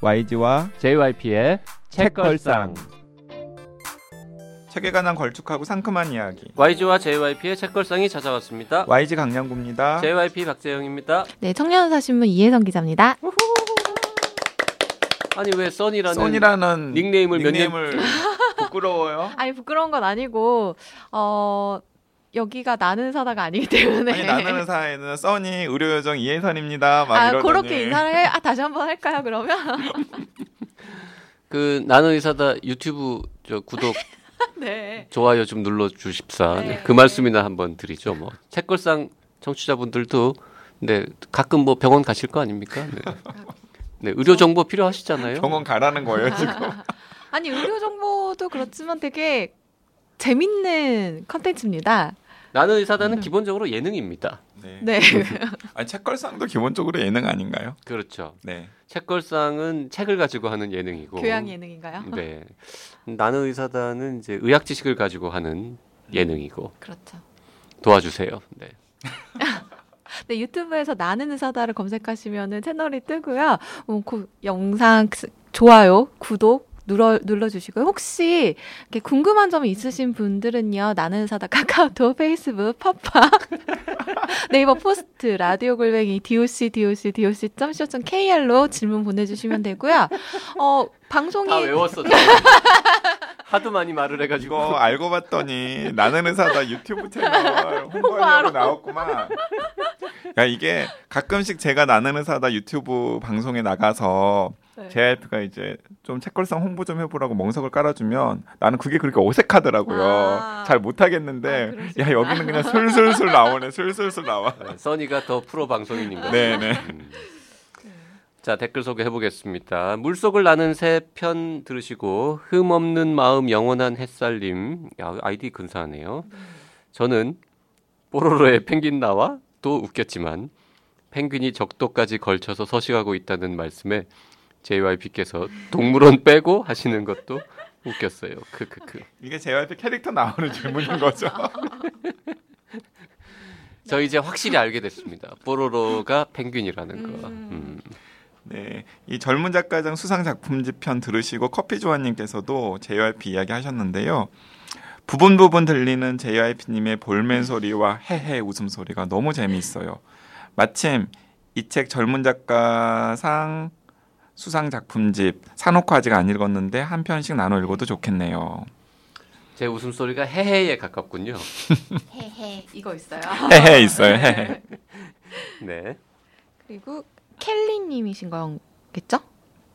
YG와 JYP의 책걸상. 책에 관한 걸쭉하고 상큼한 이야기. YG와 JYP의 책걸상이 찾아왔습니다. YG 강량구입니다. JYP 박재영입니다. 네, 청년사신문 이혜성 기자입니다. 아니 왜 써니라는 써니라는 닉네임을 닉네임을 부끄러워요? 아니 부끄러운 건 아니고 어 여기가 나는 사다가 아니기 때문에 아니 나는 사에는 써니 의료요정 이혜선입니다. 막 아 이러더니 그렇게 인사를 해? 아 다시 한번 할까요 그러면? 그 나는 의사다 유튜브 저 구독 네. 좋아요 좀 눌러 주십사. 네. 네, 그 말씀이나 한번 드리죠. 뭐 책걸상 청취자분들도 네 가끔 뭐 병원 가실 거 아닙니까? 네. 네, 의료 정보 필요하시잖아요. 병원 가라는 거예요 지금. 아니 의료 정보도 그렇지만 되게 재밌는 컨텐츠입니다. 나는 의사다는 기본적으로 예능입니다. 네. 네. 아니 책걸상도 기본적으로 예능 아닌가요? 그렇죠. 네. 책걸상은 책을 가지고 하는 예능이고 교양 예능인가요? 네. 나는 의사다는 이제 의학 지식을 가지고 하는 예능이고 그렇죠. 도와주세요. 네. 네, 유튜브에서 나는 의사다를 검색하시면은 채널이 뜨고요. 어, 그 영상 스- 좋아요, 구독 눌러 눌러주시고요. 혹시 궁금한 점이 있으신 분들은요, 나는 의사다 카카오톡, 페이스북, 팟빵, 네이버 포스트, 라디오 골뱅이 doc doc doc co kr로 질문 보내주시면 되고요. 어 방송이 다 외웠어. 저. 하도 많이 말을 해가지고 이거 알고 봤더니 나는 의사다 유튜브 채널. 홍보하려고 나왔구만. 야 이게 가끔씩 제가 나는 의사다 유튜브 방송에 나가서 네. JYP가 이제 좀 책걸상 홍보 좀 해보라고 멍석을 깔아주면 나는 그게 그렇게 어색하더라고요. 아. 잘 못하겠는데 아. 야 여기는 그냥 술술술 나오네. 술술술 나와. 네, 써니가 더 프로 방송인인 거죠. 네네. 음. 자 댓글 소개해 보겠습니다. 물속을 나는 새 편 들으시고 흠 없는 마음 영원한 햇살 님 야, 아이디 근사하네요. 저는 뽀로로의 펭귄 나와 또 웃겼지만 펭귄이 적도까지 걸쳐서 서식하고 있다는 말씀에 JYP께서 동물원 빼고 하시는 것도 웃겼어요. 크크크. 이게 JYP 캐릭터 나오는 질문인 거죠. 저 이제 확실히 알게 됐습니다. 뽀로로가 펭귄이라는 거. 음. 음. 네, 이 젊은 작가장 수상 작품집 편 들으시고 커피 조아님께서도 JYP 이야기 하셨는데요. 부분 부분 들리는 JYP님의 볼멘 소리와 헤헤 웃음 소리가 너무 재미있어요. 마침 이 책 젊은 작가상 수상 작품집 사놓고 아직 안 읽었는데 한 편씩 나눠 읽어도 좋겠네요. 제 웃음 소리가 헤헤에 가깝군요. 헤헤 이거 있어요. 헤헤 있어요. 헤헤. 네. 그리고 켈리님이신 거겠죠?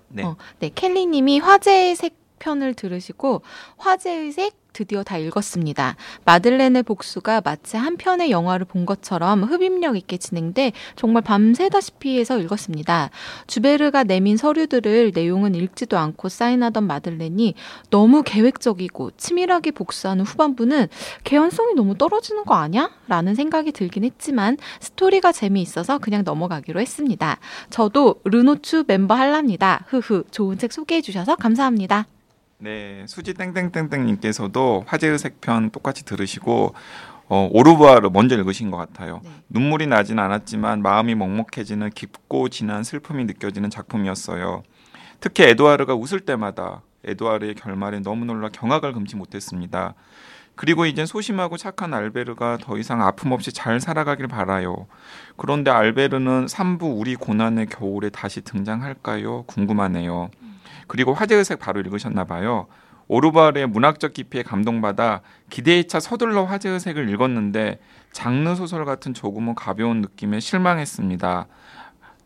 네. 어, 네, 켈리님이 화제의 색 편을 들으시고 화제의 색 드디어 다 읽었습니다. 마들렌의 복수가 마치 한 편의 영화를 본 것처럼 흡입력 있게 진행돼 정말 밤새다시피 해서 읽었습니다. 주베르가 내민 서류들을 내용은 읽지도 않고 사인하던 마들렌이 너무 계획적이고 치밀하게 복수하는 후반부는 개연성이 너무 떨어지는 거 아니야? 라는 생각이 들긴 했지만 스토리가 재미있어서 그냥 넘어가기로 했습니다. 저도 르노추 멤버 할랍니다. 흐흐. 좋은 책 소개해 주셔서 감사합니다. 네, 수지 땡땡땡땡님께서도 화제의 색편 똑같이 들으시고 어, 오르부아를 먼저 읽으신 것 같아요. 네. 눈물이 나진 않았지만 마음이 먹먹해지는 깊고 진한 슬픔이 느껴지는 작품이었어요. 특히 에드와르가 웃을 때마다 에드와르의 결말에 너무 놀라 경악을 금치 못했습니다. 그리고 이젠 소심하고 착한 알베르가 더 이상 아픔 없이 잘 살아가길 바라요. 그런데 알베르는 3부 우리 고난의 겨울에 다시 등장할까요? 궁금하네요. 그리고 화제의 색 바로 읽으셨나 봐요. 오르바르의 문학적 깊이에 감동받아 기대에 차 서둘러 화제의 색을 읽었는데 장르 소설 같은 조금은 가벼운 느낌에 실망했습니다.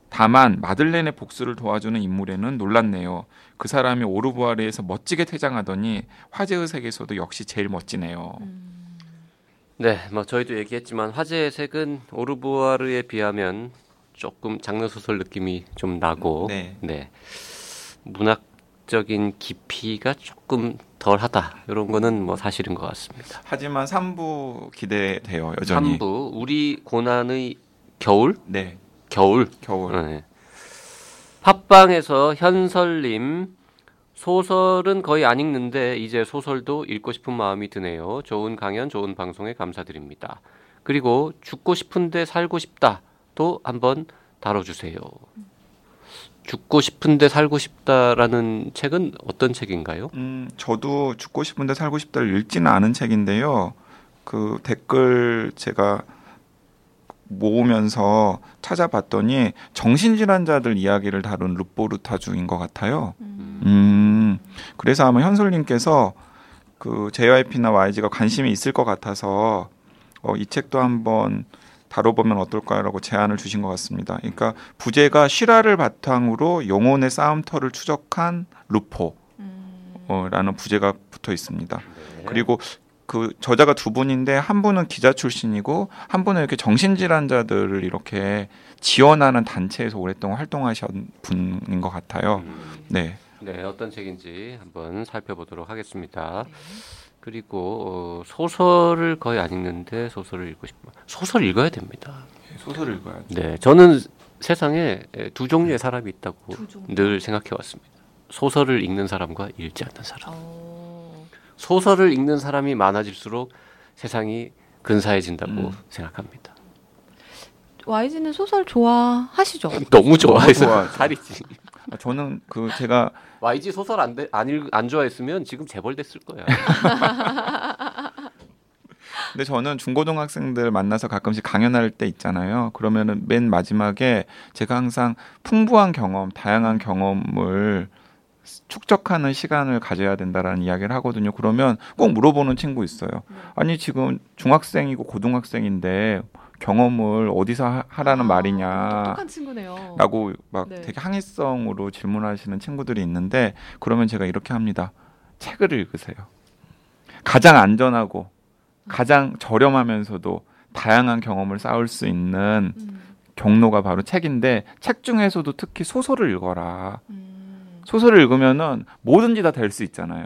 다만 마들렌의 복수를 도와주는 인물에는 놀랐네요. 그 사람이 오르부아르에서 멋지게 퇴장하더니 화제의 색에서도 역시 제일 멋지네요. 네, 뭐 저희도 얘기했지만 화제의 색은 오르부아르에 비하면 조금 장르 소설 느낌이 좀 나고 네. 네. 문학 적인 깊이가 조금 덜하다. 이런 거는 뭐 사실인 것 같습니다. 하지만 3부 기대돼요 여전히. 3부 우리 고난의 겨울? 네, 겨울. 겨울. 네. 팟빵에서 현설님 소설은 거의 안 읽는데 이제 소설도 읽고 싶은 마음이 드네요. 좋은 강연, 좋은 방송에 감사드립니다. 그리고 죽고 싶은데 살고 싶다도 한번 다뤄주세요. 죽고 싶은데 살고 싶다라는 책은 어떤 책인가요? 음, 저도 죽고 싶은데 살고 싶다를 읽지는 않은 책인데요. 그 댓글 제가 모으면서 찾아봤더니 정신질환자들 이야기를 다룬 루포르타주인 것 같아요. 음, 그래서 아마 현솔님께서 그 JYP나 YG가 관심이 있을 것 같아서 어, 이 책도 한번 다뤄보면 어떨까라고 제안을 주신 것 같습니다. 그러니까 부제가 실화를 바탕으로 영혼의 싸움터를 추적한 루포라는 음. 부제가 붙어 있습니다. 네. 그리고 그 저자가 두 분인데 한 분은 기자 출신이고 한 분은 이렇게 정신질환자들을 이렇게 지원하는 단체에서 오랫동안 활동하신 분인 것 같아요. 음, 네. 네, 어떤 책인지 한번 살펴보도록 하겠습니다. 네. 그리고 어, 소설을 거의 안 읽는데 소설을 읽고 싶어. 소설 읽어야 됩니다. 소설을 읽어야죠. 네, 저는 세상에 두 종류의 사람이 있다고 종류. 늘 생각해 왔습니다. 소설을 읽는 사람과 읽지 않는 사람. 어. 소설을 읽는 사람이 많아질수록 세상이 근사해진다고 음. 생각합니다. YG는 소설 좋아하시죠? 너무 좋아해서. 살이지. 아, 저는 그 제가 YG 소설 안, 돼- 안, 읽, 안 좋아했으면 지금 재벌 됐을 거야. 근데 저는 중고등학생들 만나서 가끔씩 강연할 때 있잖아요. 그러면은 맨 마지막에 제가 항상 풍부한 경험, 다양한 경험을 축적하는 시간을 가져야 된다라는 이야기를 하거든요. 그러면 꼭 물어보는 친구 있어요. 아니 지금 중학생이고 고등학생인데 경험을 어디서 하- 하라는 아, 말이냐. 똑똑한 친구네요. 라고 막 네. 되게 항의성으로 질문하시는 친구들이 있는데 그러면 제가 이렇게 합니다. 책을 읽으세요. 가장 안전하고 가장 저렴하면서도 다양한 경험을 쌓을 수 있는 음, 경로가 바로 책인데 책 중에서도 특히 소설을 읽어라. 음. 소설을 읽으면은 뭐든지 다 될 수 있잖아요.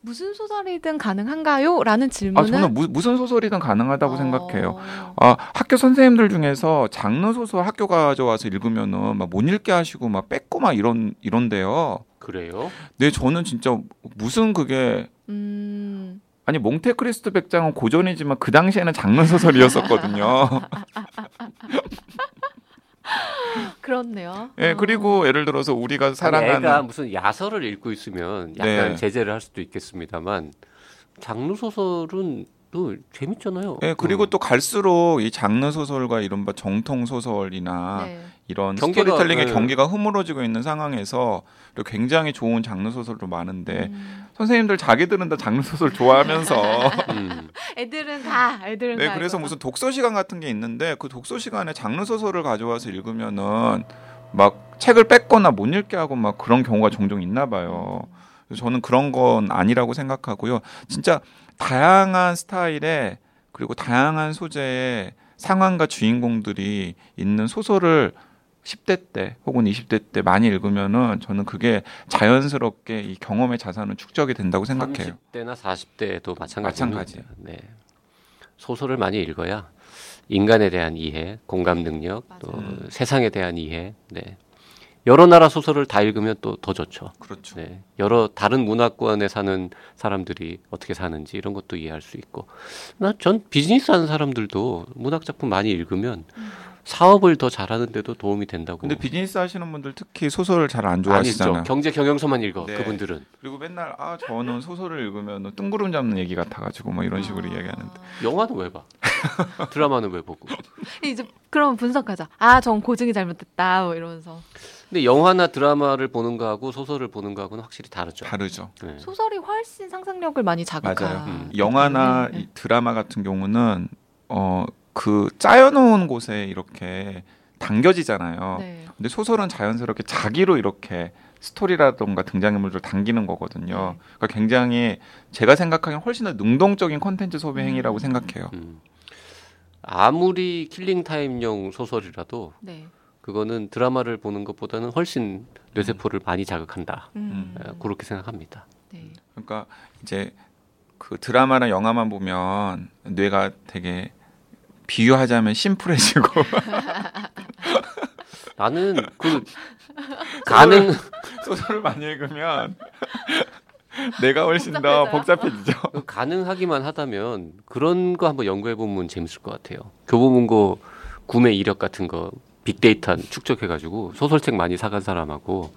무슨 소설이든 가능한가요? 라는 아 질문은 저는 무, 무슨 소설이든 가능하다고 어, 생각해요. 아 학교 선생님들 중에서 장르 소설 학교 가져와서 읽으면은 막 못 읽게 하시고 막 뺏고 막 이런 이런데요. 그래요? 네, 저는 진짜 무슨 그게 음, 아니 몽테크리스트 백장은 고전이지만 그 당시에는 장르 소설이었었거든요. 그렇네요. 예, 어. 그리고 예를 들어서 우리가 사랑하는 애가 무슨 야설을 읽고 있으면 약간 네. 제재를 할 수도 있겠습니다만 장르 소설은 또 재밌잖아요. 예, 그리고 음. 또 갈수록 이 장르 소설과 이른바 정통 소설이나 네. 이런 경계가- 스토리텔링의 네. 경계가 흐물어지고 있는 상황에서 굉장히 좋은 장르 소설도 많은데 음. 선생님들 자기들은 다 장르 소설 좋아하면서 음. 애들은 다 애들은 네, 다 그래서. 무슨 독서 시간 같은 게 있는데 그 독서 시간에 장르 소설을 가져와서 읽으면은 막 책을 뺏거나 못 읽게 하고 막 그런 경우가 종종 있나 봐요. 그래서 저는 그런 건 아니라고 생각하고요. 진짜 다양한 스타일의 그리고 다양한 소재의 상황과 주인공들이 있는 소설을 10대 때 혹은 20대 때 많이 읽으면은 저는 그게 자연스럽게 이 경험의 자산은 축적이 된다고 생각해요. 30대나 40대도 마찬가지입니다. 마찬가지. 네. 소설을 많이 읽어야 인간에 대한 이해, 공감 능력, 또 맞아요. 세상에 대한 이해. 네. 여러 나라 소설을 다 읽으면 또 더 좋죠. 그렇죠. 네. 여러 다른 문화권에 사는 사람들이 어떻게 사는지 이런 것도 이해할 수 있고. 나 전 비즈니스 하는 사람들도 문학 작품 많이 읽으면 사업을 더 잘하는데도 도움이 된다고. 근데 비즈니스 하시는 분들 특히 소설을 잘안 아니죠. 좋아하시잖아요. 경제 경영서만 읽어 네. 그분들은. 그리고 맨날 아 저는 소설을 읽으면 뜬구름 잡는 얘기 같아가지고 뭐 이런 식으로 아. 이야기하는데 영화는 왜 봐? 드라마는 왜 보고? 이제 그럼 분석하자. 아, 전 고증이 잘못됐다. 뭐 이러면서 근데 영화나 드라마를 보는 거하고 소설을 보는 거하고는 확실히 다르죠. 다르죠. 네. 소설이 훨씬 상상력을 많이 자극하기 맞아요. 음. 영화나. 이 드라마 같은 경우는 어 그 짜여놓은 곳에 이렇게 당겨지잖아요. 네. 근데 소설은 자연스럽게 자기로 이렇게 스토리라던가 등장인물을 당기는 거거든요. 네. 그러니까 굉장히 제가 생각하기엔 훨씬 더 능동적인 콘텐츠 소비 행위라고 음. 생각해요. 음. 아무리 killing time용 소설이라도 네. 그거는 드라마를 보는 것보다는 훨씬 뇌세포를 많이 자극한다. 음. 예, 그렇게 생각합니다. 네. 그러니까 이제 그 드라마나 영화만 보면 뇌가 되게 비유하자면 심플해지고 나는 그 가능 소설을 많이 읽으면 내가 훨씬 복잡해져요? 더 복잡해지죠. 그 가능하기만 하다면 그런 거 한번 연구해 보면 재밌을 것 같아요. 교보문고 구매 이력 같은 거 빅데이터 축적해가지고 소설책 많이 사간 사람하고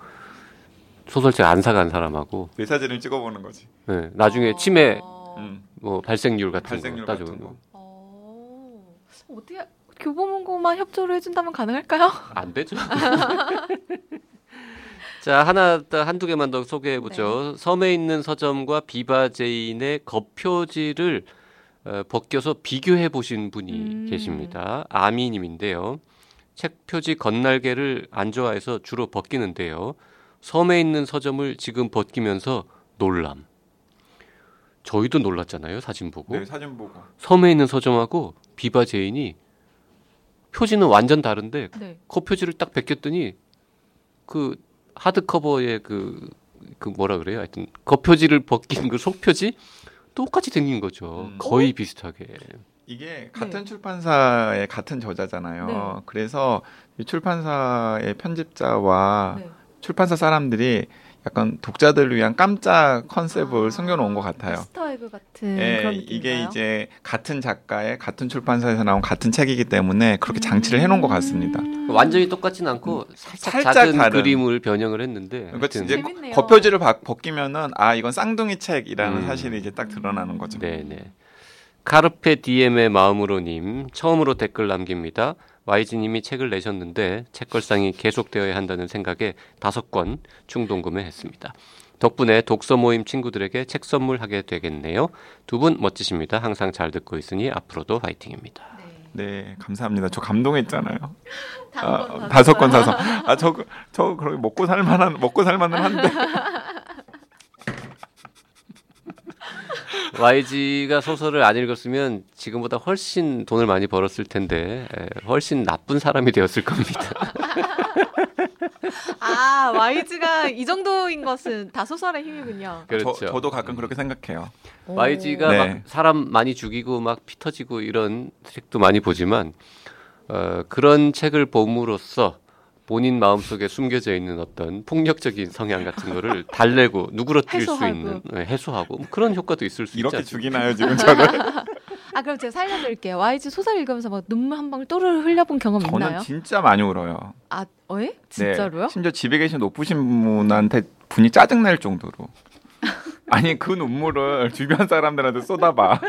소설책 안 사간 사람하고 내 사진을 찍어보는 거지. 네, 나중에 치매 어... 음. 뭐 발생률 같은 발생률 거 거. 어... 어떻게 교보문고만 협조를 해준다면 가능할까요? 안 되죠. 자 하나 한두 개만 더 소개해 보죠. 섬에 있는 서점과 비바제인의 겉표지를 어, 벗겨서 비교해 보신 분이 음. 계십니다. 아미님인데요. 책 표지 겉날개를 안 좋아해서 주로 벗기는데요. 섬에 있는 서점을 지금 벗기면서 놀람. 저희도 놀랐잖아요 사진 보고. 네, 사진 보고. 섬에 있는 서점하고 비바 제인이 표지는 완전 다른데 네. 겉표지를 딱 벗겼더니 그 하드커버의 그, 그 뭐라 그래요? 하여튼 겉표지를 벗긴 그 속표지 똑같이 생긴 거죠. 음. 거의 비슷하게. 이게 같은 출판사의 같은 저자잖아요. 네. 그래서 이 출판사의 편집자와 네. 출판사 사람들이 약간 독자들을 위한 깜짝 컨셉을 아, 숨겨놓은 것 같아요. 스타에그 같은 예, 그런 이게 느낌인가요? 이제 같은 작가의 같은 출판사에서 나온 같은 책이기 때문에 그렇게 장치를 해놓은 것 같습니다. 음. 완전히 똑같진 않고 살짝, 살짝 작은 다른. 그림을 변형을 했는데 그러니까 이제 재밌네요. 겉표지를 바- 벗기면은 아 이건 쌍둥이 책이라는 음. 사실이 이제 딱 드러나는 거죠. 네네. 카르페 디엠의 마음으로님 처음으로 댓글 남깁니다. YG님이 책을 내셨는데 책걸상이 계속되어야 한다는 생각에 다섯 권 충동 구매했습니다. 덕분에 독서 모임 친구들에게 책 선물하게 되겠네요. 두 분 멋지십니다. 항상 잘 듣고 있으니 앞으로도 화이팅입니다. 네. 네, 감사합니다. 저 감동했잖아요. 아, 건 다섯 권. 사서 아저 저 그렇게 먹고 살만한 먹고 살만은 한데 YG가 소설을 안 읽었으면 지금보다 훨씬 돈을 많이 벌었을 텐데 에, 훨씬 나쁜 사람이 되었을 겁니다. 아 YG가 이 정도인 것은 다 소설의 힘이군요. 그렇죠. 저, 저도 가끔 그렇게 생각해요. YG가 네. 막 사람 많이 죽이고 막 피 터지고 이런 책도 많이 보지만 어, 그런 책을 봄으로써 본인 마음속에 숨겨져 있는 어떤 폭력적인 성향 같은 거를 달래고 누그러뜨릴 수 해소하고. 있는 네, 해소하고 뭐 그런 효과도 있을 수 이렇게 있지 죽이나요 지금 저를? 아 그럼 제가 살려드릴게요. YG 소설 읽으면서 막 눈물 한 방울 또르르 흘려본 경험 저는 있나요? 진짜 많이 울어요. 아, 어, 예? 진짜로요? 네, 심지어 집에 계신 높으신 분한테 분이 짜증 날 정도로. 아니 그 눈물을 주변 사람들한테 쏟아봐.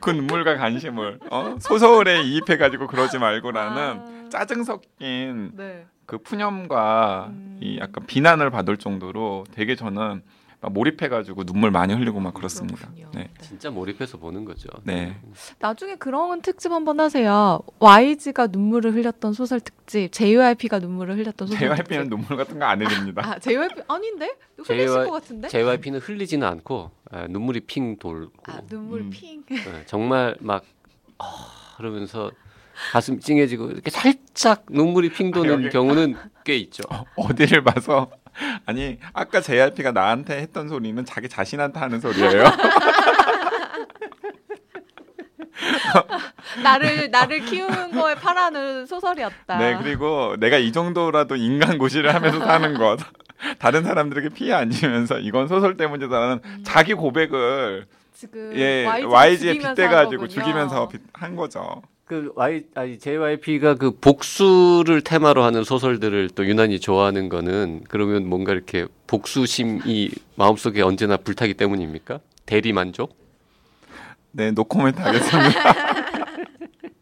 그 눈물과 관심을 어? 소설에 이입해가지고 그러지 말고라는 아. 짜증 섞인 네. 그 푸념과 음. 이 약간 비난을 받을 정도로 되게 저는 막 몰입해가지고 눈물 많이 흘리고 막 그렇습니다. 그렇군요. 네. 진짜 몰입해서 보는 거죠. 네. 나중에 그런 특집 한번 하세요. YG가 눈물을 흘렸던 소설 특집, JYP가 눈물을 흘렸던 소설 JYP는 특집. 눈물 같은 거 안 흘립니다. 아, JYP 아닌데? 흘리실 JY 것 같은데? JYP는 흘리지는 않고 에, 눈물이 핑 돌고 아, 눈물 음. 핑. 예, 정말 막 어, 그러면서 가슴 찡해지고 이렇게 살짝 눈물이 핑 도는 여기- 경우는 꽤 있죠. 어디를 봐서 아니 아까 JYP가 나한테 했던 소리는 자기 자신한테 하는 소리예요. 나를 나를 키우는 거에 파라는 소설이었다. 네 그리고 내가 이 정도라도 인간 고시를 하면서 사는 것 다른 사람들에게 피해 안 주면서 이건 소설 때문이다라는 자기 고백을 지금 예 YG YG에 빗대가지고. 죽이면서 빗- 한 거죠. 그 Y 아니 JYP가 그 복수를 테마로 하는 소설들을 또 유난히 좋아하는 거는 그러면 뭔가 이렇게 복수심이 마음속에 언제나 불타기 때문입니까? 대리 만족? 네 노코멘트 하겠습니다.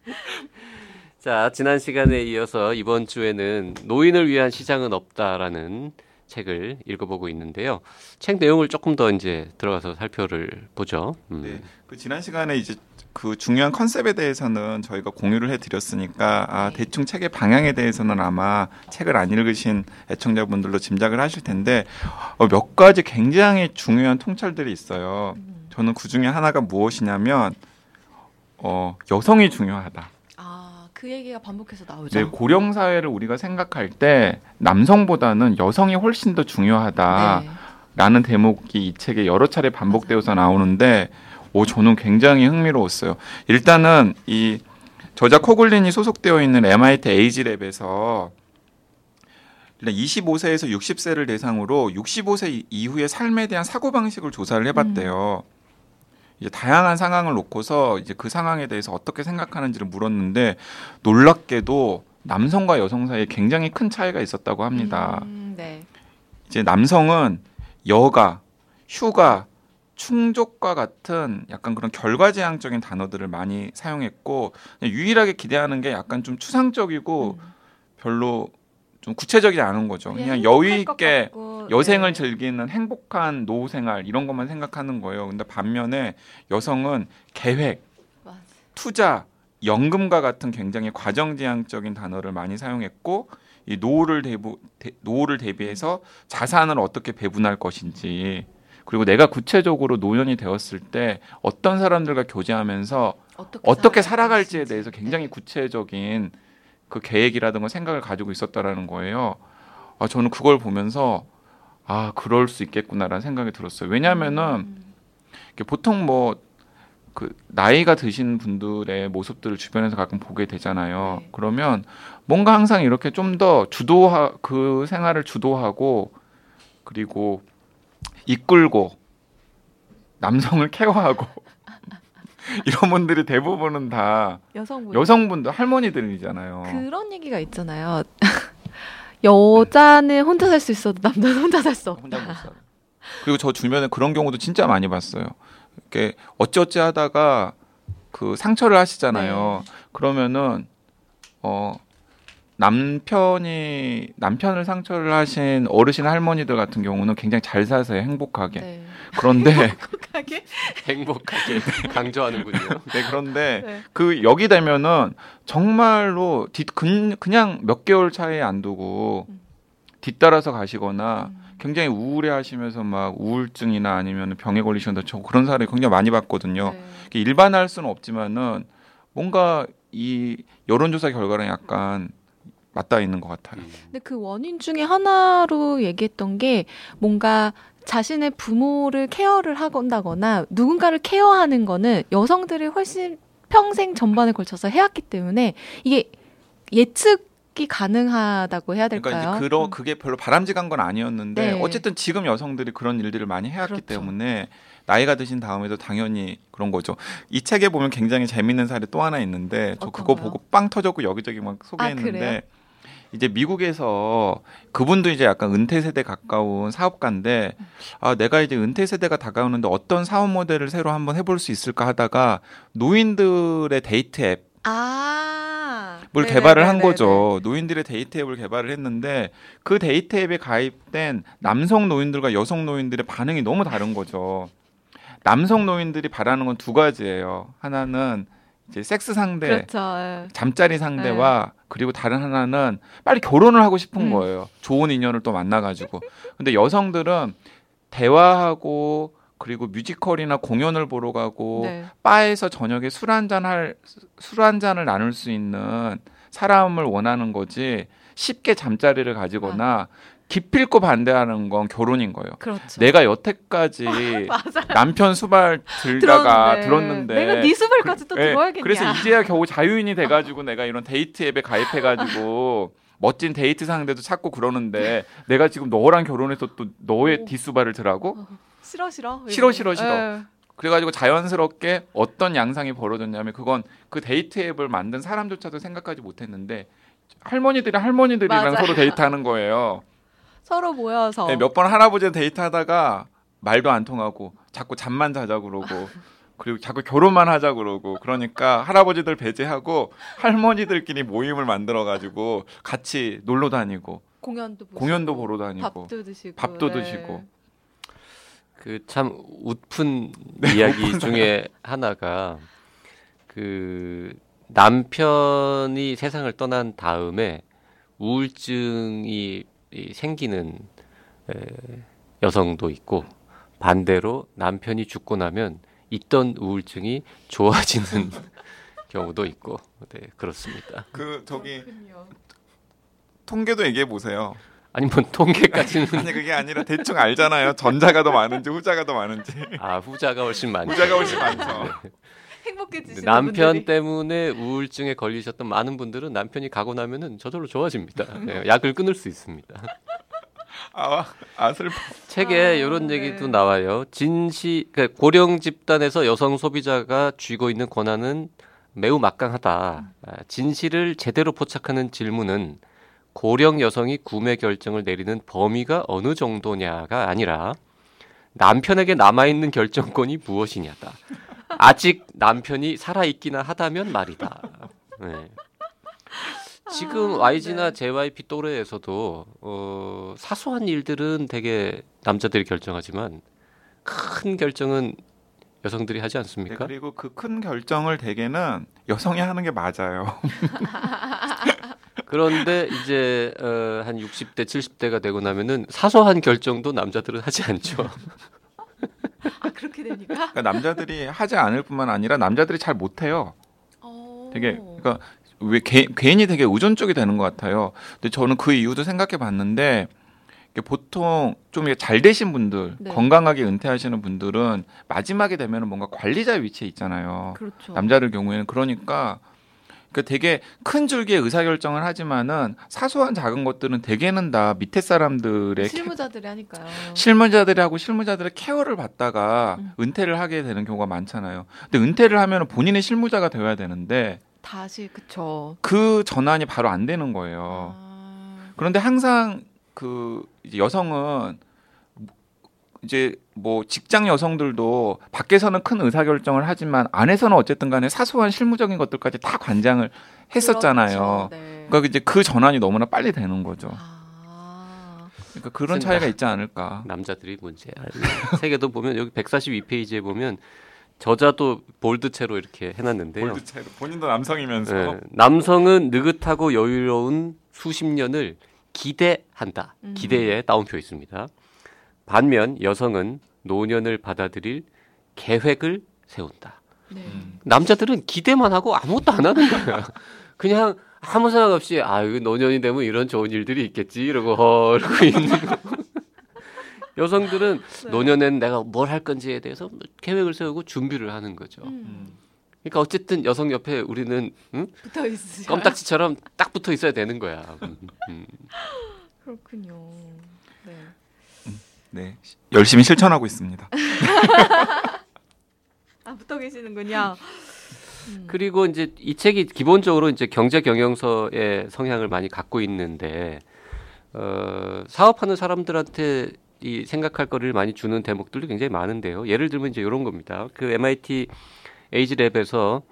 자, 지난 시간에 이어서 이번 주에는 노인을 위한 시장은 없다라는 책을 읽어보고 있는데요. 책 내용을 조금 더 이제 들어가서 살펴를 보죠. 음. 네, 그 지난 시간에 이제 그 중요한 컨셉에 대해서는 저희가 공유를 해드렸으니까 아 네. 대충 책의 방향에 대해서는 아마 책을 안 읽으신 애청자분들도 짐작을 하실 텐데 어, 몇 가지 굉장히 중요한 통찰들이 있어요. 음. 저는 그 중에 하나가 무엇이냐면 어, 여성이 중요하다. 아, 그 얘기가 반복해서 나오죠. 네, 고령 사회를 우리가 생각할 때 남성보다는 여성이 훨씬 더 중요하다. 네. 라는 대목이 이 책에 여러 차례 반복되어서 나오는데 오 저는 굉장히 흥미로웠어요. 일단은 이 저자 코글린이 소속되어 있는 MIT 에이지 랩에서 25세에서 60세를 대상으로 65세 이후의 삶에 대한 사고 방식을 조사를 해봤대요. 이제 다양한 상황을 놓고서 이제 그 상황에 대해서 어떻게 생각하는지를 물었는데 놀랍게도 남성과 여성 사이에 굉장히 큰 차이가 있었다고 합니다. 음, 네. 이제 남성은 여가, 휴가, 충족과 같은 약간 그런 결과지향적인 단어들을 많이 사용했고 유일하게 기대하는 게 약간 좀 추상적이고 음. 별로 좀 구체적이지 않은 거죠. 그냥 여유 것 있게 같고, 여생을 네. 즐기는 행복한 노후 생활 이런 것만 생각하는 거예요. 근데 반면에 여성은 계획, 맞아. 투자, 연금과 같은 굉장히 과정지향적인 단어를 많이 사용했고 이 노후를 대부, 대, 노후를 대비해서 자산을 어떻게 배분할 것인지 그리고 내가 구체적으로 노년이 되었을 때 어떤 사람들과 교제하면서 어떻게, 어떻게 살아갈 살아갈지에. 대해서 굉장히 네. 구체적인 그 계획이라든가 생각을 가지고 있었다라는 거예요. 아, 저는 그걸 보면서 아 그럴 수 있겠구나라는 생각이 들었어요. 왜냐하면은 음. 보통 뭐 그 나이가 드신 분들의 모습들을 주변에서 가끔 보게 되잖아요. 네. 그러면 뭔가 항상 이렇게 좀 더 주도하 그 생활을 주도하고 그리고 이끌고 남성을 케어하고 이런 분들이 대부분은 다 여성분 여성분들 할머니들이잖아요. 그런 얘기가 있잖아요. 여자는 혼자 살 수 있어도 남자는 혼자 살 수 없다. 혼자 못 살아. 그리고 저 주변에 그런 경우도 진짜 많이 봤어요. 이렇게 어찌어찌 하다가 그 상처를 하시잖아요. 그러면은 어 남편이 남편을 상처를 하신 어르신 할머니들 같은 경우는 굉장히 잘 사세요 행복하게. 네. 그런데 행복하게. 행복하게 강조하는군요. 네 그런데 네. 그 여기 되면은 정말로 뒤 그, 그냥 몇 개월 차이 안 두고 음. 뒤따라서 가시거나 음. 굉장히 우울해하시면서 막 우울증이나 아니면 병에 걸리셨다 저 그런 사례 굉장히 많이 봤거든요. 네. 이게 일반화할 수는 없지만은 뭔가 이 여론조사 결과랑 약간 맞닿아 있는 것 같아요. 음. 근데 그 원인 중에 하나로 얘기했던 게 뭔가 자신의 부모를 케어를 하건다거나 누군가를 케어하는 거는 여성들이 훨씬 평생 전반에 걸쳐서 해왔기 때문에 이게 예측 이 가능하다고 해야 될까요? 그러니까 이제 그러 음. 그게 별로 바람직한 건 아니었는데 네. 어쨌든 지금 여성들이 그런 일들을 많이 해왔기 그렇죠. 때문에 나이가 드신 다음에도 당연히 그런 거죠. 이 책에 보면 굉장히 재밌는 사례 또 하나 있는데 저 그거 거요? 보고 빵 터졌고 여기저기 막 그래요? 소개했는데 이제 미국에서 그분도 이제 약간 은퇴 세대 가까운 사업가인데 아 내가 이제 은퇴 세대가 다가오는데 어떤 사업 모델을 새로 한번 해볼 수 있을까 하다가 노인들의 데이트 앱 아, 을 네네네네네. 개발을 한 거죠. 노인들의 데이트 앱을 개발을 했는데 그 데이트 앱에 가입된 남성 노인들과 여성 노인들의 반응이 너무 다른 거죠. 남성 노인들이 바라는 건 두 가지예요. 하나는 섹스 상대, 그렇죠. 예. 잠자리 상대와 그리고 다른 하나는 빨리 결혼을 하고 싶은 음. 거예요. 좋은 인연을 또 만나가지고. 근데 여성들은 대화하고 그리고 뮤지컬이나 공연을 보러 가고 네. 바에서 저녁에 술 한잔 할 술 한 잔을 나눌 수 있는 사람을 원하는 거지 쉽게 잠자리를 가지거나 기필코 반대하는 건 결혼인 거예요. 그렇죠. 내가 여태까지 맞아. 남편 수발 들다가 들었는데 내가 네 수발까지 또 그- 예, 들어야겠냐. 그래서 이제야 겨우 자유인이 돼가지고 내가 이런 데이트 앱에 가입해가지고 멋진 데이트 상대도 찾고 그러는데 내가 지금 너랑 결혼해서 또 너의 오. 뒷수발을 들라고? 싫어 싫어. 싫어, 싫어, 싫어. 예. 그래가지고 자연스럽게 어떤 양상이 벌어졌냐면 그건 그 데이트 앱을 만든 사람조차도 생각하지 못했는데 할머니들이 할머니들이랑 맞아요. 서로 데이트하는 거예요. 서로 모여서 네, 몇번 할아버지 데이트하다가 말도 안 통하고 자꾸 잠만 자자 그러고 그리고 자꾸 결혼만 하자 그러고 그러니까 할아버지들 배제하고 할머니들끼리 모임을 만들어 가지고 같이 놀러 다니고 공연도 보시고, 공연도 보러 다니고 밥도 드시고 밥도 네. 드시고. 그 참 웃픈 이야기 중에 하나가 그 남편이 세상을 떠난 다음에 우울증이 이 생기는 에, 여성도 있고 반대로 남편이 죽고 나면 있던 우울증이 좋아지는 경우도 있고 네 그렇습니다. 그 저기. 통계도 얘기해 보세요. 아니 뭐 통계까지는 아니 그게 아니라 대충 알잖아요. 전자가 더 많은지 후자가 더 많은지. 아 후자가 훨씬 많죠. 후자가 훨씬 많죠. 행복해지시는 남편 분들이. 때문에 우울증에 걸리셨던 많은 분들은 남편이 가고 나면은 저절로 좋아집니다. 네, 약을 끊을 수 있습니다. 아, 아 슬퍼. 책에 아, 이런 네. 얘기도 나와요. 진시 그러니까 고령 집단에서 여성 소비자가 쥐고 있는 권한은 매우 막강하다. 아, 진실을 제대로 포착하는 질문은 고령 여성이 구매 결정을 내리는 범위가 어느 정도냐가 아니라 남편에게 남아있는 결정권이 무엇이냐다. 아직 남편이 살아있기나 하다면 말이다. 네. 지금 아, YG나 네. JYP 또래에서도 어, 사소한 일들은 되게 남자들이 결정하지만 큰 결정은 여성들이 하지 네, 않습니까? 그리고 그 큰 결정을 대개는 여성이 하는 게 맞아요. 그런데 이제 어, 한 60대, 70대가 되고 나면은 사소한 결정도 남자들은 하지 않죠. 아 그렇게 되니까. 그러니까 남자들이 하지 않을 뿐만 아니라 남자들이 잘 못해요. 어. 되게 그러니까 왜 개, 괜히 되게 의존적이 되는 것 같아요. 근데 저는 그 이유도 생각해 봤는데 보통 좀 잘 되신 분들, 네. 건강하게 은퇴하시는 분들은 마지막에 되면은 뭔가 관리자 위치에 있잖아요. 그렇죠. 남자들 경우에는 그러니까 그 되게 큰 줄기의 의사결정을 하지만은 사소한 작은 것들은 대개는 다 밑에 사람들의 케- 실무자들이 하니까요. 실무자들이 하고 실무자들의 케어를 받다가 음. 은퇴를 하게 되는 경우가 많잖아요. 근데 은퇴를 하면 본인이 실무자가 되어야 되는데 다시 그쵸. 그 전환이 바로 안 되는 거예요. 아, 그런데 항상 그 여성은 이제 뭐 직장 여성들도 밖에서는 큰 의사결정을 하지만 안에서는 어쨌든 간에 사소한 실무적인 것들까지 다 관장을 했었잖아요. 그렇죠. 네. 그러니까 이제 그 전환이 너무나 빨리 되는 거죠. 아, 그러니까 그런. 차이가 있지 않을까. 남자들이 문제야. 세계도 보면 여기 142페이지에 보면 저자도 볼드체로 이렇게 해놨는데요. 볼드체로 본인도 남성이면서 예, 남성은 느긋하고 여유로운 수십 년을 기대한다. 음. 기대에 따옴표 있습니다. 반면 여성은 노년을 받아들일 계획을 세운다. 네. 음. 남자들은 기대만 하고 아무것도 안 하는 거야. 그냥 아무 생각 없이 아 이거 노년이 되면 이런 좋은 일들이 있겠지 이러고 어 이러고 있는 거. 여성들은 네. 노년엔 내가 뭘 할 건지에 대해서 계획을 세우고 준비를 하는 거죠. 음, 음. 그러니까 어쨌든 여성 옆에 우리는 응? 붙어 있으셔. 껌딱지처럼 딱 붙어 있어야 되는 거야. 음, 음. 그렇군요. 네. 네 열심히 실천하고 있습니다. 아 붙어 계시는군요. 음. 그리고 이제 이 책이 기본적으로 이제 경제 경영서의 성향을 많이 갖고 있는데 어, 사업하는 사람들한테 이 생각할 거리를 많이 주는 대목들도 굉장히 많은데요. 예를 들면 이제 이런 겁니다. 그 MIT 에이지 랩에서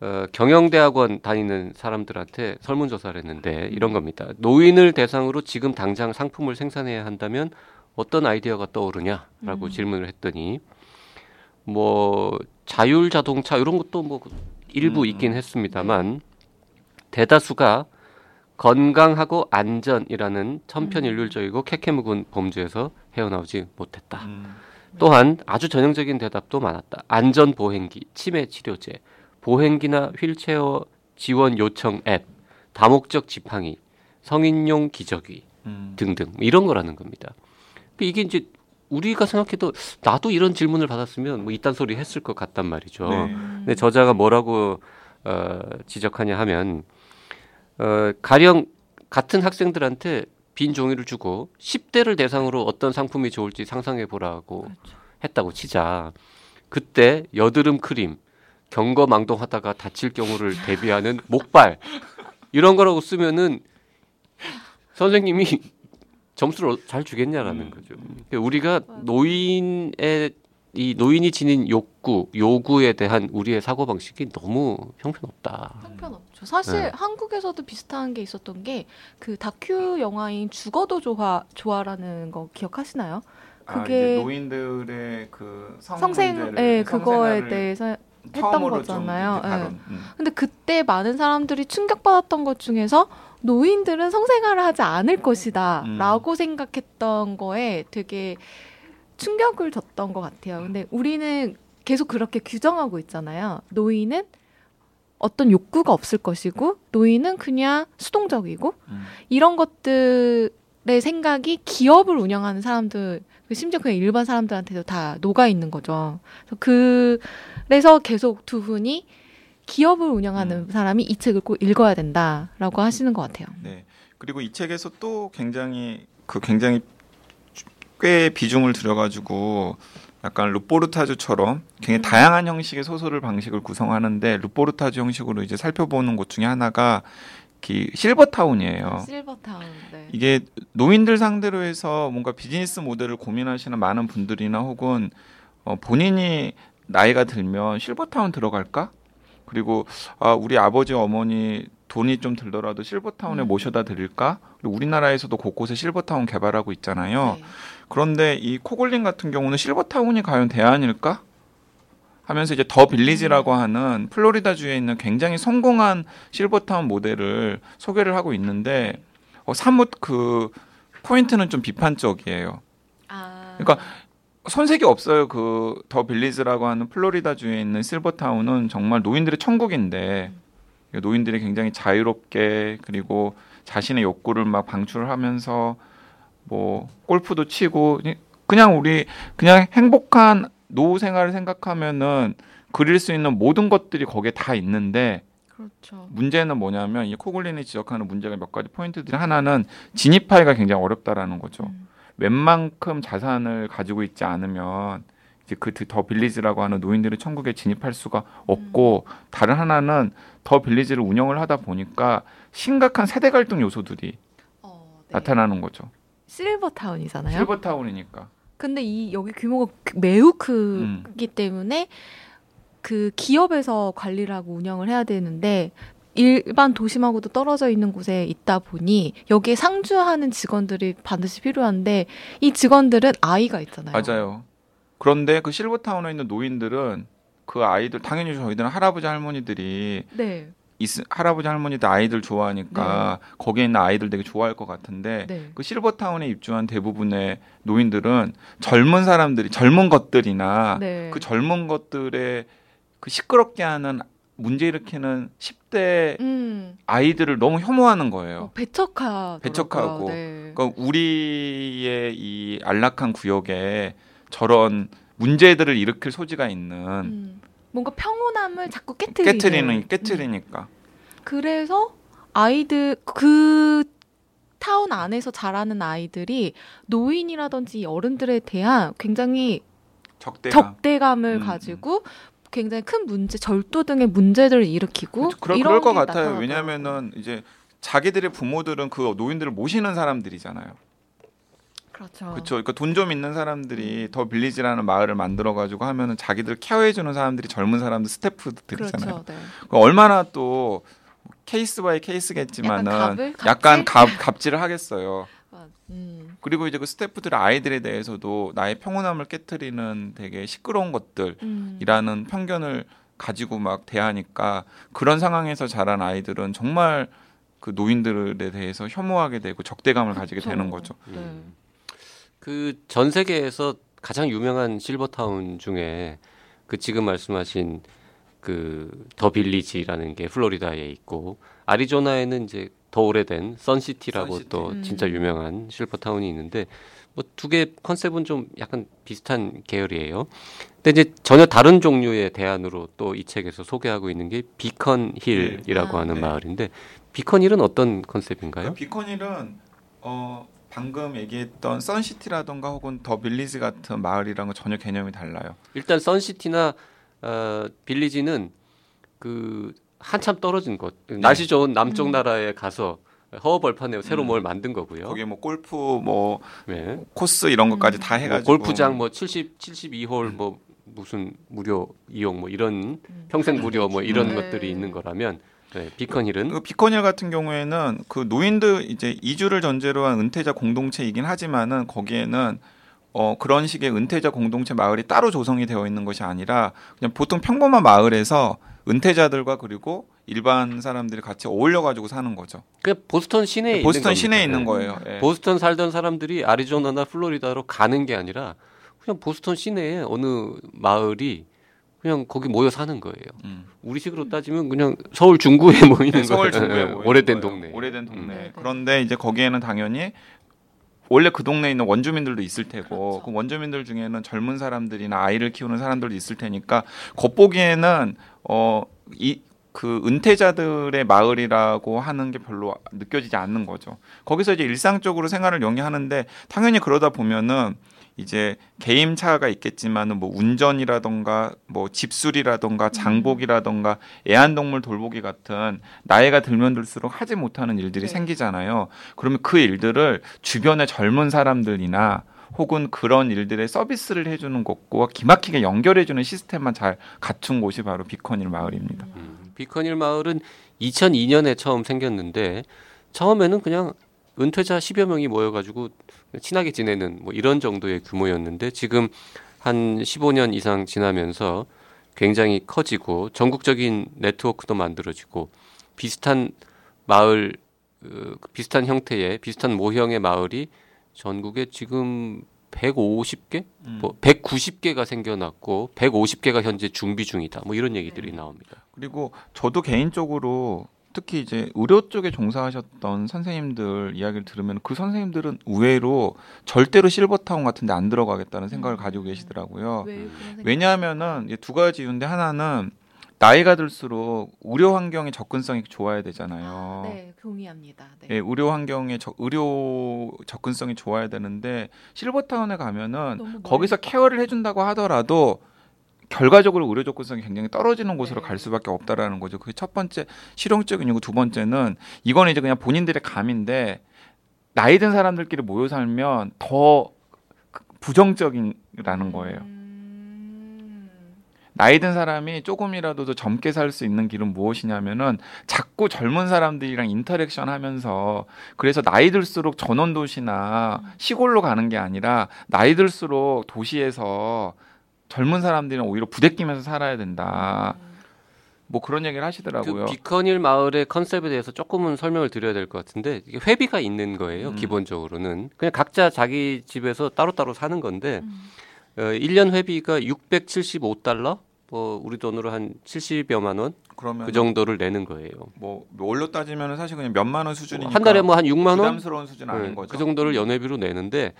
어, 경영대학원 다니는 사람들한테 설문조사를 했는데 이런 겁니다. 노인을 대상으로 지금 당장 상품을 생산해야 한다면 어떤 아이디어가 떠오르냐라고 음. 질문을 했더니 뭐 자율 자동차 이런 것도 뭐 일부 음. 있긴 했습니다만 대다수가 건강하고 안전이라는 천편일률적이고 캐캐묵은 범주에서 헤어나오지 못했다. 음. 또한 아주 전형적인 대답도 많았다. 안전 보행기, 치매 치료제, 보행기나 휠체어 지원 요청 앱, 다목적 지팡이, 성인용 기저귀 음. 등등 뭐 이런 거라는 겁니다. 근데 이게 이제 우리가 생각해도 나도 이런 질문을 받았으면 뭐 이딴 소리 했을 것 같단 말이죠. 네. 근데 저자가 뭐라고 어, 지적하냐 하면 어, 가령 같은 학생들한테 빈 종이를 주고 10대를 대상으로 어떤 상품이 좋을지 상상해 보라고 그렇죠. 했다고 치자. 그때 여드름 크림, 경거 망동하다가 다칠 경우를 대비하는 목발 이런 거라고 쓰면은 선생님이 점수를 잘 주겠냐라는 음. 거죠. 그러니까 우리가 노인의 이 노인이 지닌 욕구, 요구에 대한 우리의 사고 방식이 너무 형편없다. 형편없죠. 사실 네. 한국에서도 비슷한 게 있었던 게 그 다큐 영화인 죽어도 좋아 좋아라는 거 기억하시나요? 아, 그게 이제 노인들의 그 성, 성생, 예, 그거에 성생활을 대해서 했던 거잖아요. 다룬, 음. 근데 그때 많은 사람들이 충격받았던 것 중에서 노인들은 성생활을 하지 않을 것이다 음. 라고 생각했던 거에 되게 충격을 줬던 것 같아요. 근데 우리는 계속 그렇게 규정하고 있잖아요. 노인은 어떤 욕구가 없을 것이고 노인은 그냥 수동적이고 음. 이런 것들의 생각이 기업을 운영하는 사람들 그 심지어 그냥 일반 사람들한테도 다 녹아 있는 거죠. 그래서 그 그래서 계속 두 분이 기업을 운영하는 사람이 이 책을 꼭 읽어야 된다라고 하시는 것 같아요. 네. 그리고 이 책에서 또 굉장히 그 굉장히 꽤 비중을 들여가지고 약간 루포르타주처럼 굉장히 다양한 형식의 소설을 방식을 구성하는데 루포르타주 형식으로 이제 살펴보는 곳 중에 하나가 기 실버타운이에요. 실버타운. 네. 이게 노인들 상대로 해서 뭔가 비즈니스 모델을 고민하시는 많은 분들이나 혹은 어, 본인이 나이가 들면 실버타운 들어갈까? 그리고 아, 우리 아버지 어머니 돈이 좀 들더라도 실버타운에 음. 모셔다 드릴까? 그리고 우리나라에서도 곳곳에 실버타운 개발하고 있잖아요. 네. 그런데 이 코골린 같은 경우는 실버타운이 과연 대안일까? 하면서 이제 더 빌리지라고 하는 플로리다 주에 있는 굉장히 성공한 실버타운 모델을 소개를 하고 있는데 어, 사뭇 그 포인트는 좀 비판적이에요. 아. 그러니까 손색이 없어요. 그 더 빌리지라고 하는 플로리다 주에 있는 실버타운은 정말 노인들의 천국인데 노인들이 굉장히 자유롭게 그리고 자신의 욕구를 막 방출하면서 뭐 골프도 치고 그냥 우리 그냥 행복한 노후 생활을 생각하면은 그릴 수 있는 모든 것들이 거기에 다 있는데 그렇죠. 문제는 뭐냐면 이 코골린이 지적하는 문제가 몇 가지 포인트들이 하나는 진입하기가 굉장히 어렵다라는 거죠. 음. 웬만큼 자산을 가지고 있지 않으면 이제 그 더 빌리지라고 하는 노인들의 천국에 진입할 수가 없고 다른 하나는 더 빌리지를 운영을 하다 보니까 심각한 세대 갈등 요소들이 어, 네. 나타나는 거죠. 실버타운이잖아요. 실버타운이니까. 근데 이 여기 규모가 그- 매우 크기 음. 때문에 그 기업에서 관리를 하고 운영을 해야 되는데 일반 도심하고도 떨어져 있는 곳에 있다 보니 여기에 상주하는 직원들이 반드시 필요한데 이 직원들은 아이가 있잖아요. 맞아요. 그런데 그 실버타운에 있는 노인들은 그 아이들 당연히 저희들은 할아버지 할머니들이 네. 있, 할아버지 할머니들 아이들 좋아하니까 거기에 있는 아이들 되게 좋아할 것 같은데 네. 그 실버타운에 입주한 대부분의 노인들은 젊은 사람들이 젊은 것들이나 네. 그 젊은 것들의 그 시끄럽게 하는 문제 일으키는 10대 음. 아이들을 너무 혐오하는 거예요. 어, 배척하 배척하고. 네. 그러니까 우리의 이 안락한 구역에 저런 문제들을 일으킬 소지가 있는 음. 뭔가 평온함을 자꾸 깨트리는 음. 깨트리니까 그래서 아이들 그 타운 안에서 자라는 아이들이 노인이라든지 어른들에 대한 굉장히 적대감. 적대감을 음, 가지고 굉장히 큰 문제, 절도 등의 문제들을 일으키고. 그럴, 이런 그럴 것게 같아요. 왜냐하면은 이제 자기들의 부모들은 그 노인들을 모시는 사람들이잖아요. 그렇죠. 그렇죠. 그러니까 돈 좀 있는 사람들이 더 빌리지라는 마을을 만들어 가지고 하면은 자기들 케어해 주는 사람들이 젊은 사람들 스태프들이잖아요. 그렇죠. 네. 그 얼마나 또 case by case겠지만은 약간 갑을? 약간 갑질? 갑, 갑질을 하겠어요. 음. 그리고 이제 그 스태프들 아이들에 대해서도 나의 평온함을 깨뜨리는 되게 시끄러운 것들이라는 음. 편견을 가지고 막 대하니까 그런 상황에서 자란 아이들은 정말 그 노인들에 대해서 혐오하게 되고 적대감을 가지게 그쵸. 되는 거죠. 네. 음. 그 전 세계에서 가장 유명한 실버타운 중에 그 지금 말씀하신 그 더 빌리지라는 게 플로리다에 있고 아리조나에는 이제 더 오래된 선시티라고 선시티. 또 음. 진짜 유명한 실버타운이 있는데 뭐 두 개 컨셉은 좀 약간 비슷한 계열이에요. 근데 이제 전혀 다른 종류의 대안으로 또 이 책에서 소개하고 있는 게 비컨 힐이라고 아. 하는 네. 마을인데 비컨 힐은 어떤 컨셉인가요? 그 비컨 힐은 어 방금 얘기했던 선시티라던가 혹은 더 빌리지 같은 마을이랑은 전혀 개념이 달라요. 일단 선시티나 어, 빌리지는 그 한참 떨어진 곳 날씨 좋은 남쪽 음. 나라에 가서 허허벌판에 새로 음. 뭘 만든 거고요. 거기에 뭐 골프 뭐 네. 코스 이런 것까지 음. 다뭐 해가지고 골프장 뭐 70, 72홀 뭐 무슨 무료 이용 뭐 이런 음. 평생 무료 뭐 이런 네. 것들이 있는 거라면 네, 비컨힐은 그 비컨힐 같은 경우에는 그 노인들 이제 이주를 전제로 한 은퇴자 공동체이긴 하지만은 거기에는 어 그런 식의 은퇴자 공동체 마을이 따로 조성이 되어 있는 것이 아니라 그냥 보통 평범한 마을에서 은퇴자들과 그리고 일반 사람들이 같이 어울려 가지고 사는 거죠. 그 보스턴 시내에 보스턴 있는 시내에 겁니다. 있는 네. 거예요. 예. 보스턴 살던 사람들이 아리조나나 플로리다로 가는 게 아니라 그냥 보스턴 시내에 어느 마을이 그냥 거기 모여 사는 거예요. 음. 우리식으로 따지면 그냥 서울 중구에 모이는 서울 거예요. 중구에 예, 모이는 오래된 거예요. 동네. 오래된 동네. 음. 네. 그런데 이제 거기에는 당연히 원래 그 동네에 있는 원주민들도 있을 테고 그렇죠. 그 원주민들 중에는 젊은 사람들이나 아이를 키우는 사람들도 있을 테니까 겉보기에는 어이 그 은퇴자들의 마을이라고 하는 게 별로 느껴지지 않는 거죠. 거기서 이제 일상적으로 생활을 영위하는데 당연히 그러다 보면은 이제 개임차가 있겠지만은 뭐 운전이라던가 뭐 집술이라던가 음. 장복이라던가 애완동물 돌보기 같은 나이가 들면 들수록 하지 못하는 일들이 네. 생기잖아요. 그러면 그 일들을 주변의 젊은 사람들이나 혹은 그런 일들의 서비스를 해주는 곳과 기막히게 연결해주는 시스템만 잘 갖춘 곳이 바로 비커닐 마을입니다. 음, 비커닐 마을은 2002년에 처음 생겼는데 처음에는 그냥 은퇴자 10여 명이 모여가지고 친하게 지내는 뭐 이런 정도의 규모였는데 지금 한 15년 이상 지나면서 굉장히 커지고 전국적인 네트워크도 만들어지고 비슷한 마을 그 비슷한 형태의 비슷한 모형의 마을이 전국에 지금 150개, 음. 뭐 190개가 생겨났고 150개가 현재 준비 중이다. 뭐 이런 얘기들이 나옵니다. 그리고 저도 개인적으로 특히 이제 의료 쪽에 종사하셨던 선생님들 이야기를 들으면 그 선생님들은 의외로 절대로 실버타운 같은 데 안 들어가겠다는 생각을 음. 가지고 계시더라고요. 왜 왜냐하면은 두 가지 이유인데 하나는 나이가 들수록 의료 환경의 접근성이 좋아야 되잖아요. 네, 동의합니다. 네. 예, 의료 환경의 저- 의료 접근성이 좋아야 되는데 실버타운에 가면은 거기서 케어를 해준다고 하더라도 결과적으로 의료 접근성이 굉장히 떨어지는 곳으로 네. 갈 수밖에 없다라는 거죠. 그게 첫 번째 실용적인 이유고 두 번째는 이거는 이제 그냥 본인들의 감인데 나이 든 사람들끼리 모여 살면 더 부정적이라는 거예요. 음. 나이 든 사람이 조금이라도 더 젊게 살 수 있는 길은 무엇이냐면은 자꾸 젊은 사람들이랑 interaction 하면서 그래서 나이 들수록 전원 도시나 시골로 가는 게 아니라 나이 들수록 도시에서 젊은 사람들이랑 오히려 부대끼면서 살아야 된다. 뭐 그런 얘기를 하시더라고요. 그 비컨 힐 마을의 컨셉에 대해서 조금은 설명을 드려야 될 것 같은데 이게 회비가 있는 거예요. 음. 기본적으로는 그냥 각자 자기 집에서 따로따로 사는 건데 음. 어, 1년 회비가 675달러, 뭐 우리 돈으로 한 70여만 원 그 정도를 내는 거예요. 뭐 월로 따지면 사실 그냥 몇만 원 수준이니까 한 달에 뭐 한 6만 원 부담스러운 수준 아닌 네, 거죠. 그 정도를 연회비로 내는데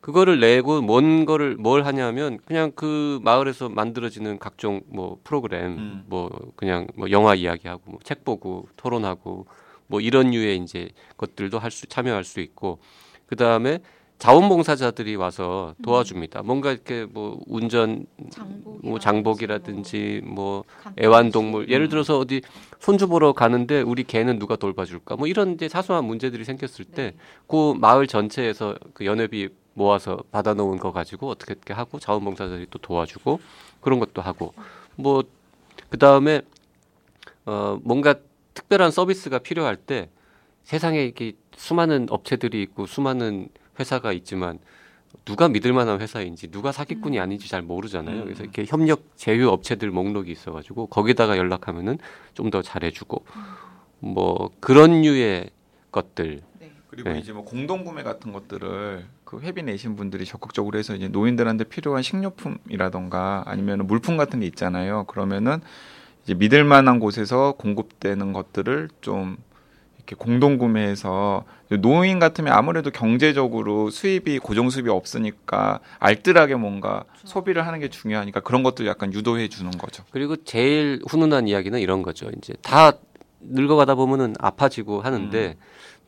그거를 내고 뭔 거를 뭘 하냐면 그냥 그 마을에서 만들어지는 각종 뭐 프로그램 음. 뭐 그냥 뭐 영화 이야기하고 뭐 책 보고 토론하고 뭐 이런 류의 이제 것들도 할 수 참여할 수 있고 그 다음에 자원봉사자들이 와서 도와줍니다. 뭔가 이렇게 뭐 운전 장복이라든지 뭐 장복이라든지 뭐뭐 애완동물 예를 음. 들어서 어디 손주 보러 가는데 우리 개는 누가 돌봐줄까 뭐 이런 이제 사소한 문제들이 생겼을 때 네. 그 마을 전체에서 그 연회비 모아서 받아놓은 거 가지고 어떻게 어떻게 하고 자원봉사자들이 또 도와주고 그런 것도 하고 뭐 그 다음에 어 뭔가 특별한 서비스가 필요할 때 세상에 이렇게 수많은 업체들이 있고 수많은 회사가 있지만 누가 믿을 만한 회사인지 누가 사기꾼이 음. 아닌지 잘 모르잖아요. 음. 그래서 이렇게 협력 제휴 업체들 목록이 있어가지고 거기다가 연락하면은 좀 더 잘해주고 뭐 그런 류의 것들 네. 그리고 네. 이제 뭐 공동 구매 같은 것들을 그 회비 내신 분들이 적극적으로 해서 이제 노인들한테 필요한 식료품이라던가 아니면 물품 같은 게 있잖아요. 그러면은 이제 믿을 만한 곳에서 공급되는 것들을 좀 이렇게 공동 구매해서 노인 같으면 아무래도 경제적으로 수입이 고정 수입이 없으니까 알뜰하게 뭔가 소비를 하는 게 중요하니까 그런 것들 약간 유도해 주는 거죠. 그리고 제일 훈훈한 이야기는 이런 거죠. 이제 다 늙어가다 보면은 아파지고 하는데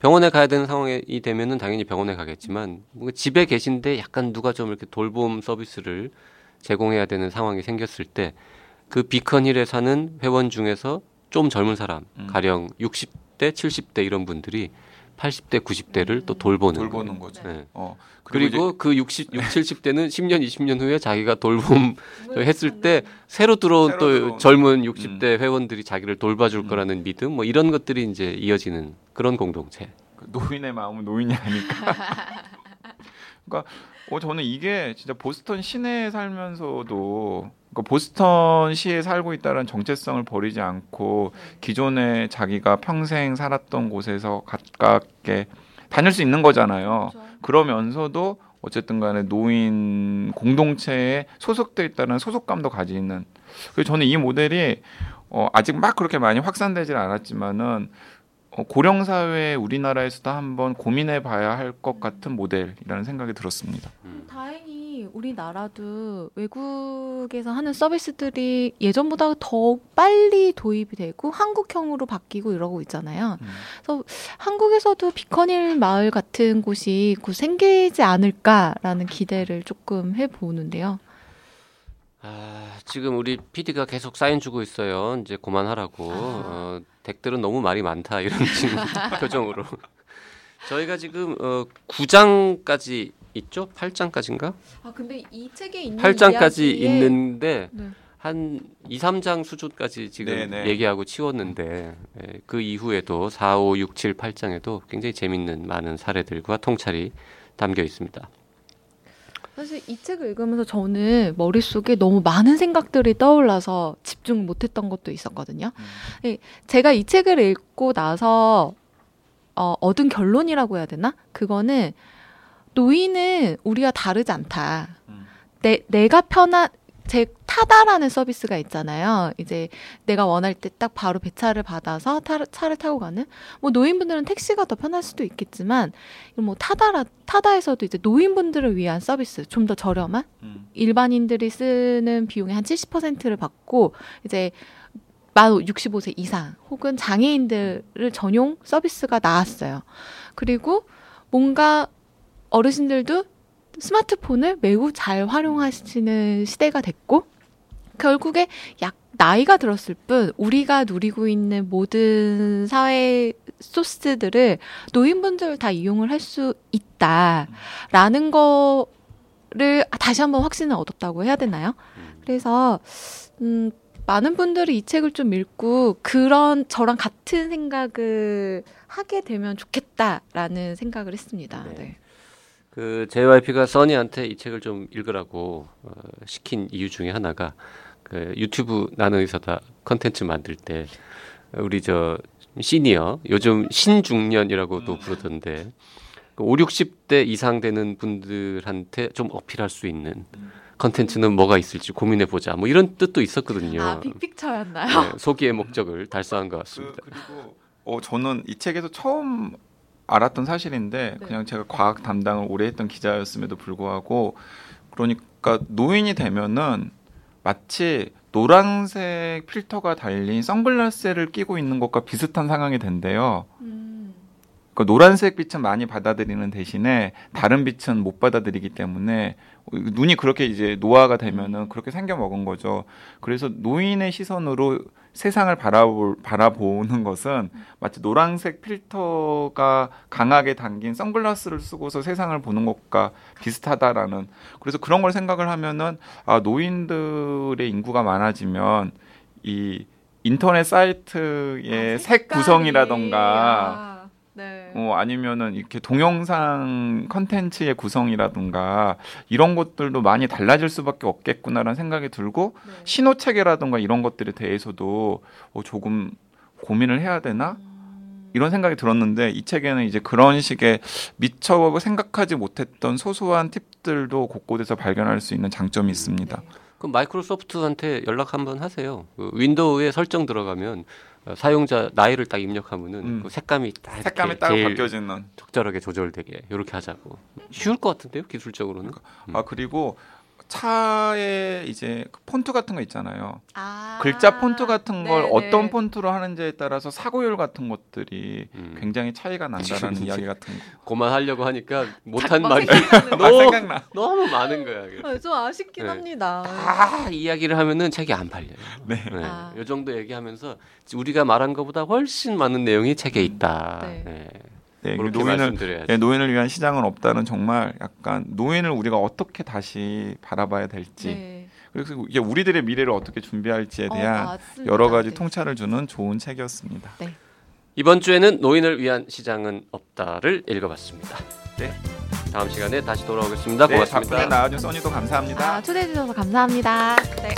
병원에 가야 되는 상황이 되면은 당연히 병원에 가겠지만 집에 계신데 약간 누가 좀 이렇게 돌봄 서비스를 제공해야 되는 상황이 생겼을 때 그 비컨힐에 사는 회원 중에서 좀 젊은 사람, 음. 가령 60대, 70대 이런 분들이 80대, 90대를 또 돌보는 돌보는. 거죠. 네. 어 그리고 그 60, 60, 70대는 10년, 20년 후에 자기가 돌봄 했을 때 새로 들어온 새로 또 들어온, 젊은 60대 회원들이 자기를 돌봐줄 음. 거라는 믿음 뭐 이런 것들이 이제 이어지는 그런 공동체. 그 노인의 마음은 노인이 아니까. 그러니까 어 저는 이게 진짜 보스턴 시내에 살면서도 그러니까 보스턴 시에 살고 있다는 정체성을 버리지 않고 기존에 자기가 평생 살았던 곳에서 가깝게 다닐 수 있는 거잖아요. 그렇죠. 그러면서도 어쨌든 간에 노인 공동체에 소속돼 있다는 소속감도 가지는 그래서 저는 이 모델이 어, 아직 막 그렇게 많이 확산되질 않았지만은 어, 고령 사회 우리나라에서도 한번 고민해 봐야 할 것 같은 모델이라는 생각이 들었습니다. 음, 다행히 다행히 우리나라도 외국에서 하는 서비스들이 예전보다 더 빨리 도입이 되고 한국형으로 바뀌고 이러고 있잖아요. 음. 그래서 한국에서도 비커닐 마을 같은 곳이 곧 생기지 않을까라는 기대를 조금 해 보는데요. 아, 지금 우리 PD가 계속 사인 주고 있어요. 이제 그만하라고. 어, 덱들은 너무 말이 많다 이런 지금 표정으로. 저희가 지금 어, 9장까지 있죠? 8장까지인가? 아 근데 이 책에 있는 8장까지 이야기에- 있는데 네. 한 2, 3장 수준까지 지금 네네. 얘기하고 치웠는데 예, 그 이후에도 4, 5, 6, 7, 8장에도 굉장히 재밌는 많은 사례들과 통찰이 담겨 있습니다. 사실 이 책을 읽으면서 저는 머릿속에 너무 많은 생각들이 떠올라서 집중 못했던 것도 있었거든요. 네, 제가 이 책을 읽고 나서 어, 얻은 결론이라고 해야 되나? 그거는 노인은 우리와 다르지 않다. 음. 내, 내가 편한, 제 타다라는 서비스가 있잖아요. 이제 내가 원할 때 딱 바로 배차를 받아서 타, 차를 타고 가는. 뭐 노인분들은 택시가 더 편할 수도 있겠지만, 뭐 타다라, 타다에서도 이제 노인분들을 위한 서비스, 좀 더 저렴한? 음. 일반인들이 쓰는 비용의 한 70%를 받고 이제 만 65세 이상 혹은 장애인들을 전용 서비스가 나왔어요. 그리고 뭔가 어르신들도 스마트폰을 매우 잘 활용하시는 시대가 됐고 결국에 약 나이가 들었을 뿐 우리가 누리고 있는 모든 사회 소스들을 노인분들 다 이용을 할 수 있다라는 거를 다시 한번 확신을 얻었다고 해야 되나요? 그래서 음, 많은 분들이 이 책을 좀 읽고 그런 저랑 같은 생각을 하게 되면 좋겠다라는 생각을 했습니다. 네. 네. 그 JYP가 써니한테 이 책을 좀 읽으라고 어, 시킨 이유 중에 하나가 그 유튜브 나는 의사다 컨텐츠 만들 때 우리 저 시니어 요즘 신중년이라고도 부르던데 그 5, 60대 이상 되는 분들한테 좀 어필할 수 있는 컨텐츠는 뭐가 있을지 고민해 보자. 뭐 이런 뜻도 있었거든요. 아 빅픽처였나요? 네, 소기의 목적을 달성한 것 그, 같습니다. 그 리고 어, 저는 이 책에서 처음 알았던 사실인데 네. 그냥 제가 과학 담당을 오래 했던 기자였음에도 불구하고 그러니까 노인이 되면은 마치 노란색 필터가 달린 선글라스를 끼고 있는 것과 비슷한 상황이 된대요. 음, 그 노란색 빛은 많이 받아들이는 대신에 다른 빛은 못 받아들이기 때문에 눈이 그렇게 이제 노화가 되면은 그렇게 생겨 먹은 거죠. 그래서 노인의 시선으로 세상을 바라볼, 바라보는 것은 마치 노란색 필터가 강하게 담긴 선글라스를 쓰고서 세상을 보는 것과 비슷하다라는 그래서 그런 걸 생각을 하면은 아 노인들의 인구가 많아지면 이 인터넷 사이트의 아, 색. 구성이라던가. 어, 아니면은 이렇게 동영상 컨텐츠의 구성이라든가 이런 것들도 많이 달라질 수밖에 없겠구나라는 생각이 들고 네. 신호 체계라든가 이런 것들에 대해서도 어, 조금 고민을 해야 되나 음, 이런 생각이 들었는데 이 책에는 이제 그런 식의 미처 생각하지 못했던 소소한 팁들도 곳곳에서 발견할 수 있는 장점이 있습니다. 네. 그럼 마이크로소프트한테 연락 한번 하세요. 그 윈도우에 설정 들어가면 어, 사용자 나이를 딱 입력하면은 음. 그 색감이 딱 색감이 딱 바뀌어지는. 적절하게 조절되게 이렇게 하자고. 쉬울 것 같은데요, 기술적으로는. 음. 아 그리고 차에 이제 그 폰트 같은 거 있잖아요. 아, 글자 폰트 같은 걸 네네. 어떤 폰트로 하는지에 따라서 사고율 같은 것들이 음. 굉장히 차이가 난다라는 이야기 같은 거. 그만하려고 하니까 못한 말이 아, 너무 생각나. 너무 많은 거야. 아, 좀 아쉽긴 네. 합니다. 다 이야기를 하면은 책이 안 팔려요. 네. 네. 아. 요 정도 얘기하면서 우리가 말한 것보다 훨씬 많은 내용이 책에 있다. 네. 네. 네, 그렇게 노인을 말씀드려야죠. 예, 노인을 위한 시장은 없다는 정말 약간 노인을 우리가 어떻게 다시 바라봐야 될지 네. 그래서 이게 우리들의 미래를 어떻게 준비할지에 어, 대한 맞습니다. 여러 가지 네. 통찰을 주는 좋은 책이었습니다. 이번 주에는 노인을 위한 시장은 없다를 읽어봤습니다. 네. 다음 시간에 다시 돌아오겠습니다. 네, 고맙습니다. 바쁘게 나와준 써니도 감사합니다. 아, 초대해 주셔서 감사합니다. 네.